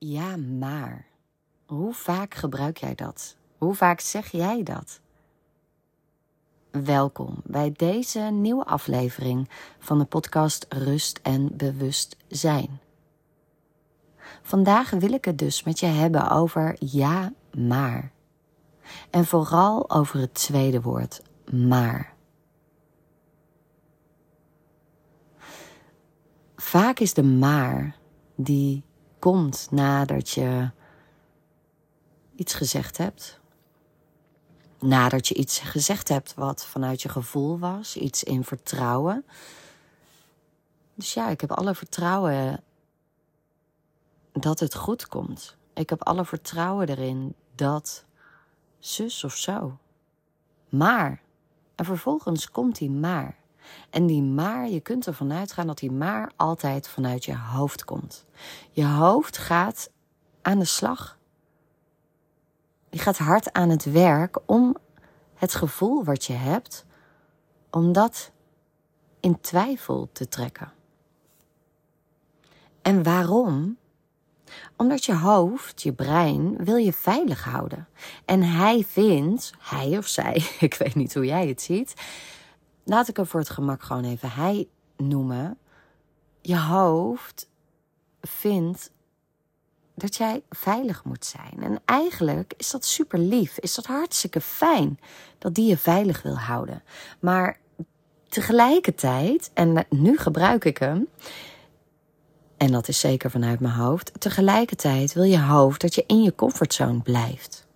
Ja, maar. Hoe vaak gebruik jij dat? Hoe vaak zeg jij dat? Welkom bij deze nieuwe aflevering van de podcast Rust en Bewustzijn. Vandaag wil ik het dus met je hebben over ja, maar. En vooral over het tweede woord, maar. Vaak is de maar die komt nadat je iets gezegd hebt. Nadat je iets gezegd hebt wat vanuit je gevoel was, iets in vertrouwen. Dus ja, ik heb alle vertrouwen dat het goed komt. Ik heb alle vertrouwen erin dat zus of zo. Maar, en vervolgens komt die maar. En die maar, je kunt ervan uitgaan dat die maar altijd vanuit je hoofd komt. Je hoofd gaat aan de slag. Je gaat hard aan het werk om het gevoel wat je hebt, om dat in twijfel te trekken. En waarom? Omdat je hoofd, je brein, wil je veilig houden. En hij vindt, hij of zij, ik weet niet hoe jij het ziet, laat ik hem voor het gemak gewoon even hij noemen. Je hoofd vindt dat jij veilig moet zijn. En eigenlijk is dat super lief, is dat hartstikke fijn dat die je veilig wil houden. Maar tegelijkertijd, en nu gebruik ik hem, en dat is zeker vanuit mijn hoofd, tegelijkertijd wil je hoofd dat je in je comfortzone blijft.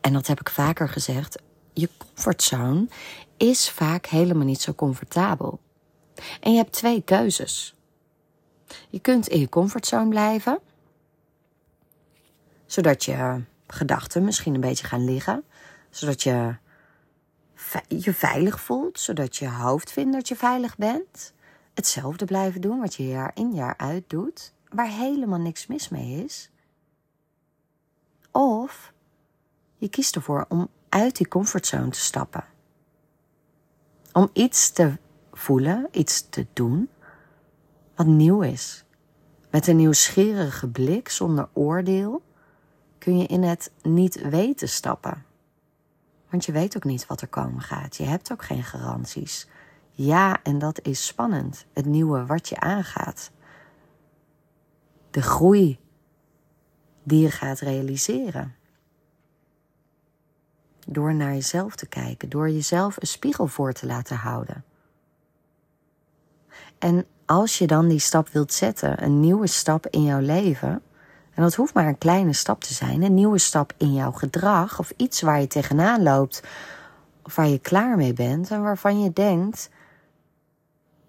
En dat heb ik vaker gezegd je comfortzone is vaak helemaal niet zo comfortabel. En je hebt twee keuzes. Je kunt in je comfortzone blijven, zodat je gedachten misschien een beetje gaan liggen, zodat je je veilig voelt, zodat je hoofd vindt dat je veilig bent. Hetzelfde blijven doen wat je jaar in jaar uit doet, waar helemaal niks mis mee is. Of je kiest ervoor om uit die comfortzone te stappen. Om iets te voelen, iets te doen wat nieuw is. Met een nieuwsgierige blik zonder oordeel kun je in het niet weten stappen. Want je weet ook niet wat er komen gaat. Je hebt ook geen garanties. Ja, en dat is spannend. Het nieuwe wat je aangaat. De groei die je gaat realiseren. Door naar jezelf te kijken, door jezelf een spiegel voor te laten houden. En als je dan die stap wilt zetten, een nieuwe stap in jouw leven, en dat hoeft maar een kleine stap te zijn, een nieuwe stap in jouw gedrag of iets waar je tegenaan loopt, of waar je klaar mee bent en waarvan je denkt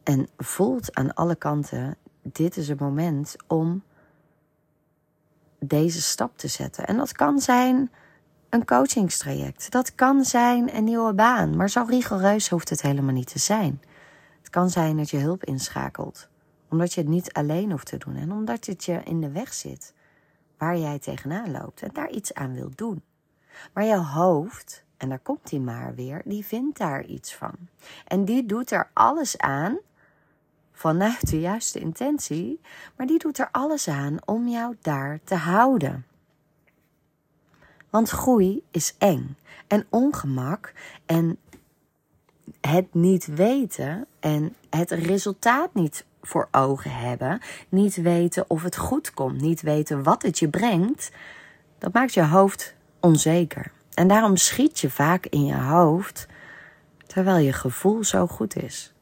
en voelt aan alle kanten: dit is het moment om deze stap te zetten. En dat kan zijn een coachingstraject. Dat kan zijn een nieuwe baan, maar zo rigoureus hoeft het helemaal niet te zijn. Het kan zijn dat je hulp inschakelt, omdat je het niet alleen hoeft te doen en omdat het je in de weg zit waar jij tegenaan loopt en daar iets aan wilt doen. Maar jouw hoofd, en daar komt hij maar weer, die vindt daar iets van. En die doet er alles aan vanuit de juiste intentie, maar die doet er alles aan om jou daar te houden. Want groei is eng en ongemak en het niet weten en het resultaat niet voor ogen hebben, niet weten of het goed komt, niet weten wat het je brengt, dat maakt je hoofd onzeker. En daarom schiet je vaak in je hoofd terwijl je gevoel zo goed is.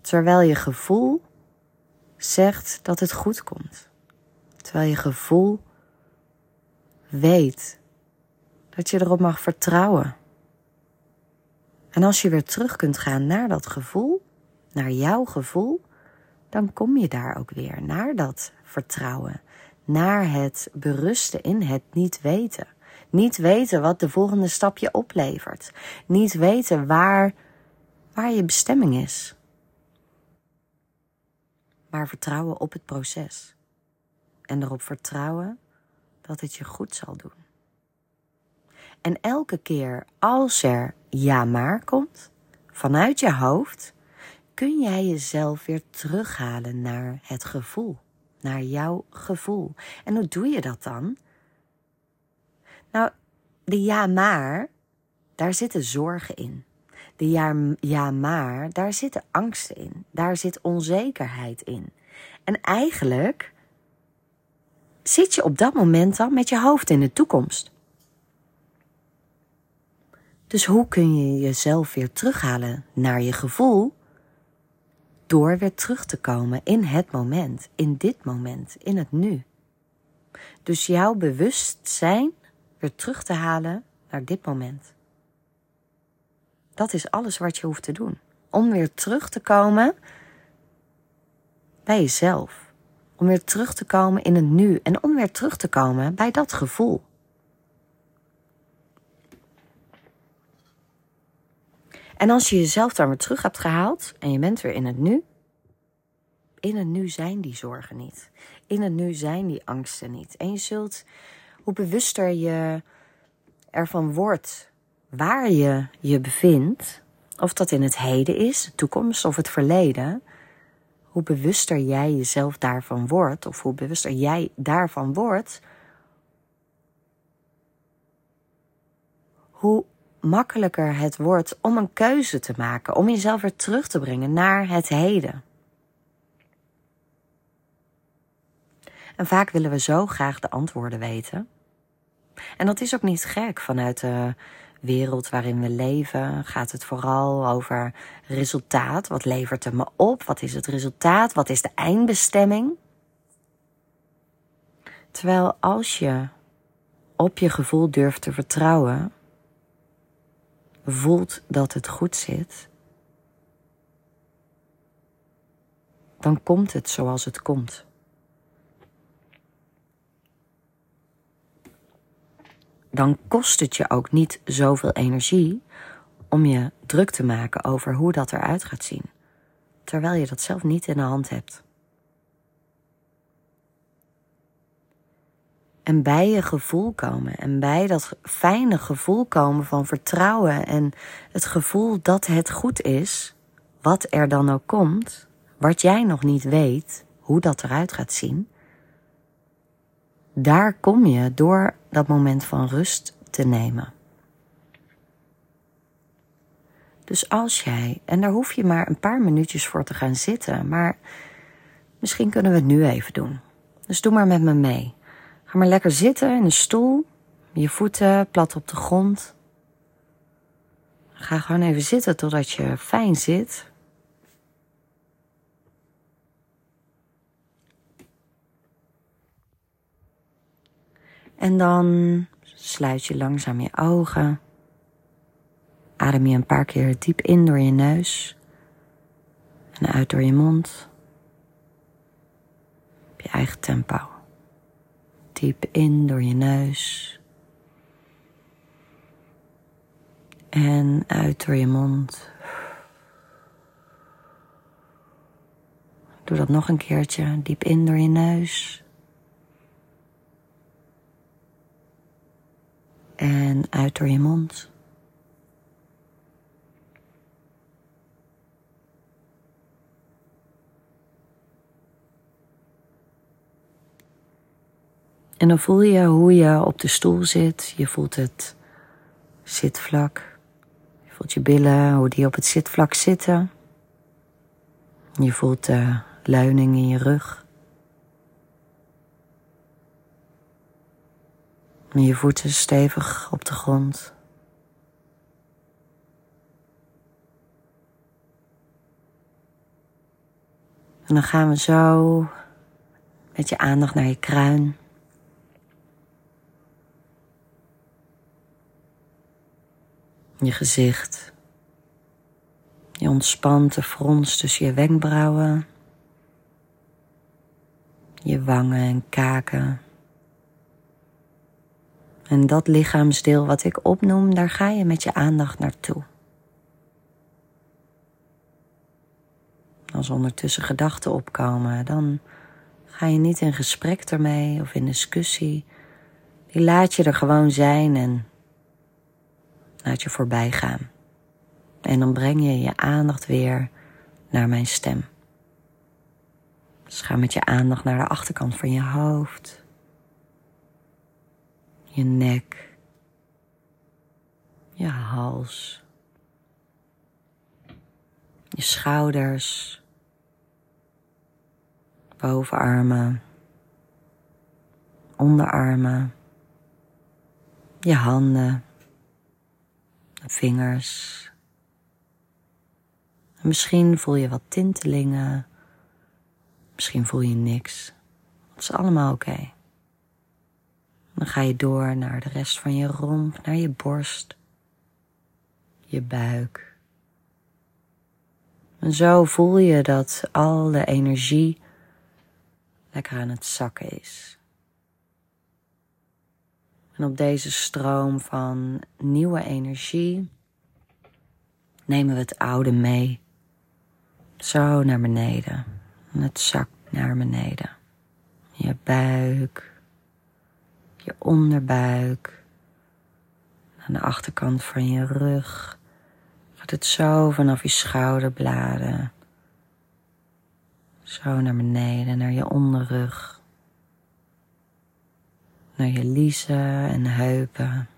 Terwijl je gevoel zegt dat het goed komt. Terwijl je gevoel weet dat je erop mag vertrouwen. En als je weer terug kunt gaan naar dat gevoel, naar jouw gevoel, dan kom je daar ook weer naar dat vertrouwen, naar het berusten in het niet weten. Niet weten wat de volgende stap je oplevert. Niet weten waar, waar je bestemming is. Maar vertrouwen op het proces. En erop vertrouwen dat het je goed zal doen. En elke keer als er ja maar komt, vanuit je hoofd, kun jij jezelf weer terughalen naar het gevoel. naar jouw gevoel. En hoe doe je dat dan? Nou, de ja maar, daar zitten zorgen in. De ja, ja maar, daar zitten angsten in. Daar zit onzekerheid in. En eigenlijk zit je op dat moment dan met je hoofd in de toekomst. Dus hoe kun je jezelf weer terughalen naar je gevoel? Door weer terug te komen in het moment, in dit moment, in het nu. Dus jouw bewustzijn weer terug te halen naar dit moment. Dat is alles wat je hoeft te doen. Om weer terug te komen bij jezelf. Om weer terug te komen in het nu en om weer terug te komen bij dat gevoel. En als je jezelf daar weer terug hebt gehaald en je bent weer in het nu, in het nu zijn die zorgen niet. In het nu zijn die angsten niet. En je zult, hoe bewuster je ervan wordt waar je je bevindt, of dat in het heden is, de toekomst of het verleden, hoe bewuster jij jezelf daarvan wordt, of hoe bewuster jij daarvan wordt, hoe makkelijker het wordt om een keuze te maken, om jezelf weer terug te brengen naar het heden. En vaak willen we zo graag de antwoorden weten. En dat is ook niet gek vanuit de wereld waarin we leven. Gaat het vooral over resultaat. Wat levert het me op? Wat is het resultaat? Wat is de eindbestemming? Terwijl als je op je gevoel durft te vertrouwen, voelt dat het goed zit, dan komt het zoals het komt. Dan kost het je ook niet zoveel energie om je druk te maken over hoe dat eruit gaat zien, terwijl je dat zelf niet in de hand hebt. En bij je gevoel komen. En bij dat fijne gevoel komen van vertrouwen. En het gevoel dat het goed is. Wat er dan ook komt. Wat jij nog niet weet. Hoe dat eruit gaat zien. Daar kom je door dat moment van rust te nemen. Dus als jij, en daar hoef je maar een paar minuutjes voor te gaan zitten, maar misschien kunnen we het nu even doen. Dus doe maar met me mee. Ga maar lekker zitten in een stoel. Je voeten plat op de grond. Ga gewoon even zitten totdat je fijn zit. En dan sluit je langzaam je ogen. Adem je een paar keer diep in door je neus en uit door je mond. Op je eigen tempo. Diep in door je neus. En uit door je mond. Doe dat nog een keertje. Diep in door je neus. En uit door je mond. En dan voel je hoe je op de stoel zit. Je voelt het zitvlak. Je voelt je billen, hoe die op het zitvlak zitten. Je voelt de leuning in je rug. En je voeten stevig op de grond. En dan gaan we zo met je aandacht naar je kruin. je gezicht. Je ontspant de frons tussen je wenkbrauwen, je wangen en kaken. En dat lichaamsdeel wat ik opnoem, daar ga je met je aandacht naartoe. Als ondertussen gedachten opkomen, dan ga je niet in gesprek ermee of in discussie. Die laat je er gewoon zijn en laat je voorbij gaan. En dan breng je je aandacht weer naar mijn stem. Dus ga met je aandacht naar de achterkant van je hoofd, je nek, je hals, je schouders, bovenarmen, onderarmen, je handen, vingers. En misschien voel je wat tintelingen Misschien voel je niks. Het is allemaal oké. Dan ga je door naar de rest van je romp, naar je borst, je buik. En zo voel je dat al de energie lekker aan het zakken is. En op deze stroom van nieuwe energie nemen we het oude mee. Zo naar beneden. En het zakt naar beneden. Je buik, je onderbuik, aan de achterkant van je rug. Gaat het zo vanaf je schouderbladen. Zo naar beneden, naar je onderrug. Naar je liezen en heupen.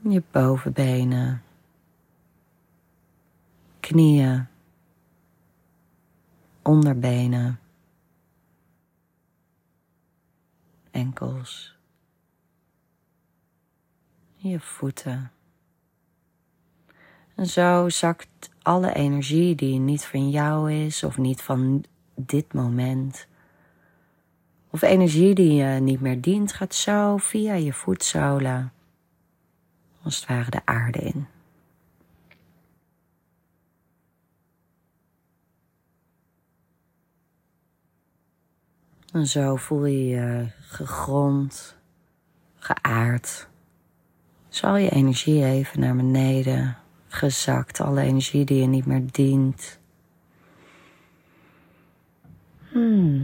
Je bovenbenen knieën, onderbenen, enkels, je voeten. En zo zakt alle energie die niet van jou is of niet van dit moment. Of energie die je niet meer dient, gaat zo via je voetzolen als het ware de aarde in. En zo voel je je gegrond, geaard. Zal je energie even naar beneden gezakt, alle energie die je niet meer dient. Hmm.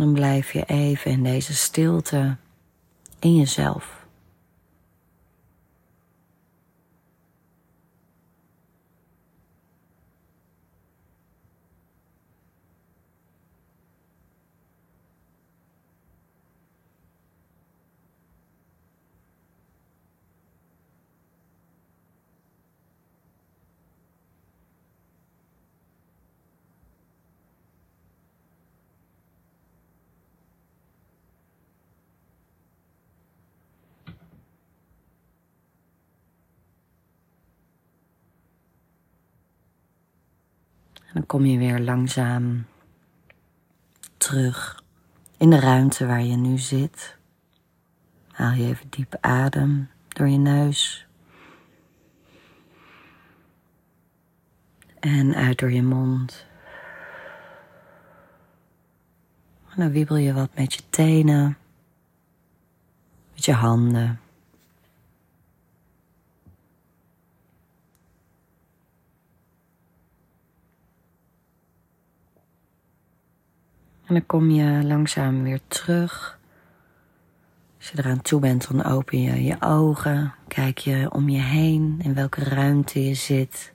Dan blijf je even in deze stilte in jezelf. En dan kom je weer langzaam terug in de ruimte waar je nu zit. Haal je even diep adem door je neus. En uit door je mond. En dan wiebel je wat met je tenen, met je handen. En dan kom je langzaam weer terug. Als je eraan toe bent, dan open je je ogen. Kijk je om je heen, in welke ruimte je zit.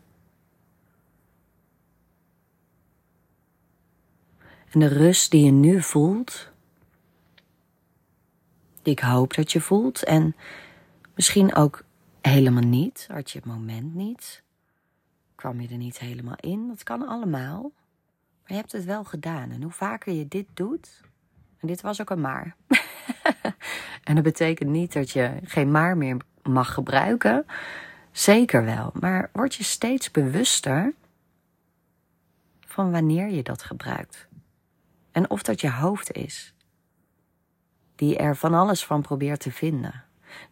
En de rust die je nu voelt, die ik hoop dat je voelt, en misschien ook helemaal niet, had je het moment niet, kwam je er niet helemaal in, dat kan allemaal. Maar je hebt het wel gedaan. En hoe vaker je dit doet. En dit was ook een maar. en dat betekent niet dat je geen maar meer mag gebruiken. Zeker wel. Maar word je steeds bewuster van wanneer je dat gebruikt. En of dat je hoofd is. Die er van alles van probeert te vinden.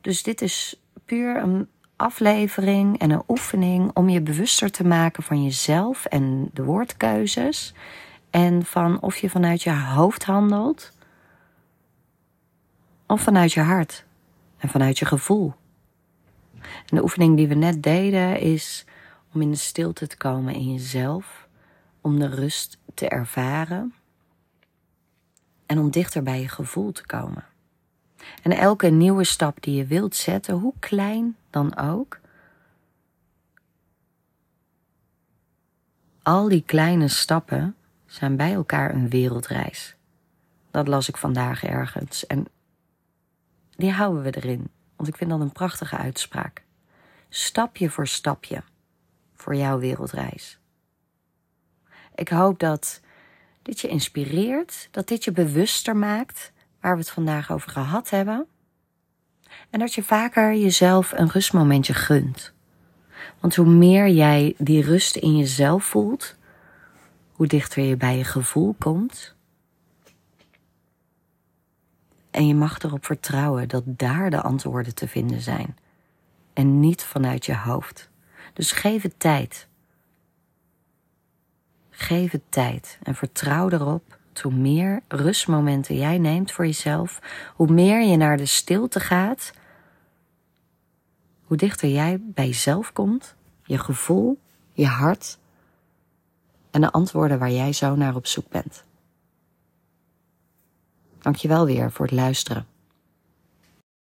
Dus dit is puur een aflevering en een oefening om je bewuster te maken van jezelf en de woordkeuzes. En van of je vanuit je hoofd handelt of vanuit je hart en vanuit je gevoel. De oefening die we net deden is Om in de stilte te komen in jezelf, om de rust te ervaren en om dichter bij je gevoel te komen. En elke nieuwe stap die je wilt zetten, hoe klein dan ook, al die kleine stappen zijn bij elkaar een wereldreis. Dat las ik vandaag ergens en die houden we erin, want ik vind dat een prachtige uitspraak. Stapje voor stapje voor jouw wereldreis. Ik hoop dat dit je inspireert, dat dit je bewuster maakt waar we het vandaag over gehad hebben. En dat je vaker jezelf een rustmomentje gunt. Want hoe meer jij die rust in jezelf voelt, hoe dichter je bij je gevoel komt. En je mag erop vertrouwen dat daar de antwoorden te vinden zijn. En niet vanuit je hoofd. Dus geef het tijd. Geef het tijd en vertrouw erop. Hoe meer rustmomenten jij neemt voor jezelf, hoe meer je naar de stilte gaat, hoe dichter jij bij jezelf komt, je gevoel, je hart en de antwoorden waar jij zo naar op zoek bent. Dankjewel weer voor het luisteren.